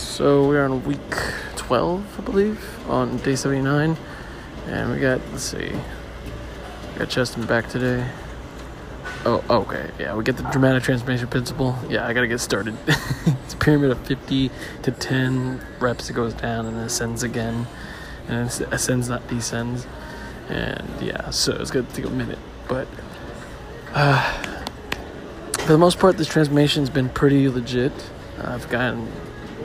So we're on week 12, I believe, on day 79. And we got, let's see, we got chest and back today. Oh, okay. Yeah, we get the dramatic transformation principle. Yeah, I gotta get started. it's a pyramid of 50 to 10 reps. It goes down and ascends again. And it ascends, not descends. And yeah, so it's gonna take a minute. But uh, for the most part, this transformation's been pretty legit. I've gotten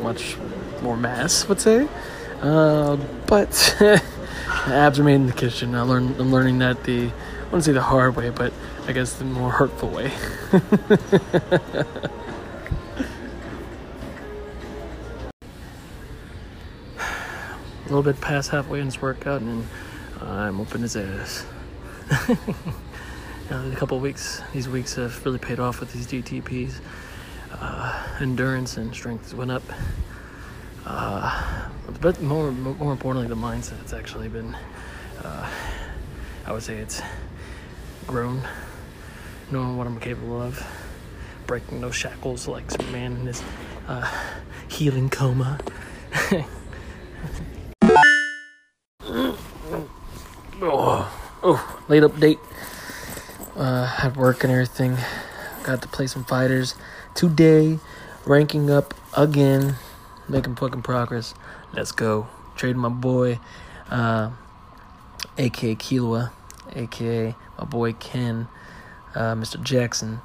much more mass, would say. Uh, but abs are made in the kitchen. I learn, I'm learning that the, I wouldn't say the hard way, but I guess the more hurtful way. A little bit past halfway in this workout, and I'm open as ass. uh, a couple weeks, these weeks have really paid off with these DTPs. Uh, endurance and strength went up. Uh, but more, more importantly, the mindset's actually been, uh, I would say it's grown, knowing what I'm capable of, breaking those shackles like Superman in his uh, healing coma. oh, oh, late update. Uh, had work and everything. Got to play some fighters today. Ranking up again, making fucking progress. Let's go. Trading my boy, uh, aka Kilua, aka my boy Ken, uh, Mr. Jackson,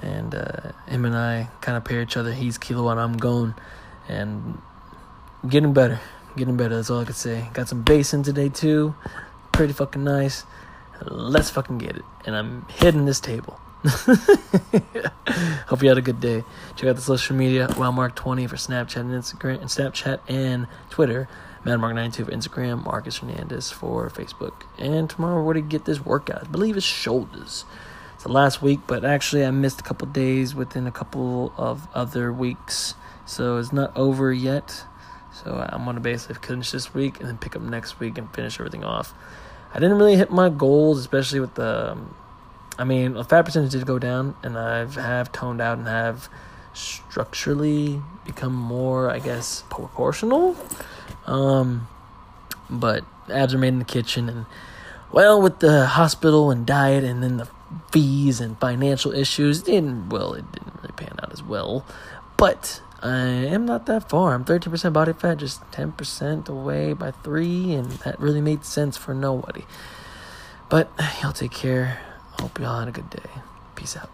and uh, him and I kind of pair each other. He's Kilua and I'm going, and getting better, getting better. That's all I can say. Got some bass in today too, pretty fucking nice. Let's fucking get it. And I'm hitting this table. Hope you had a good day. Check out the social media, WildMark20 for Snapchat and Instagram, and Snapchat and Twitter. MadMark92 for Instagram, Marcus Hernandez for Facebook. And tomorrow we're to get this workout. I believe it's shoulders. It's the last week, but actually I missed a couple days within a couple of other weeks. So it's not over yet. So I'm to basically finish this week and then pick up next week and finish everything off. I didn't really hit my goals, especially with the. Um, I mean, the fat percentage did go down, and I've have toned out and have structurally become more, I guess, proportional. Um, but abs are made in the kitchen, and well, with the hospital and diet, and then the fees and financial issues, didn't well, it didn't really pan out as well. But I am not that far. I'm 13% body fat, just 10% away by three, and that really made sense for nobody. But y'all take care. Hope y'all had a good day. Peace out.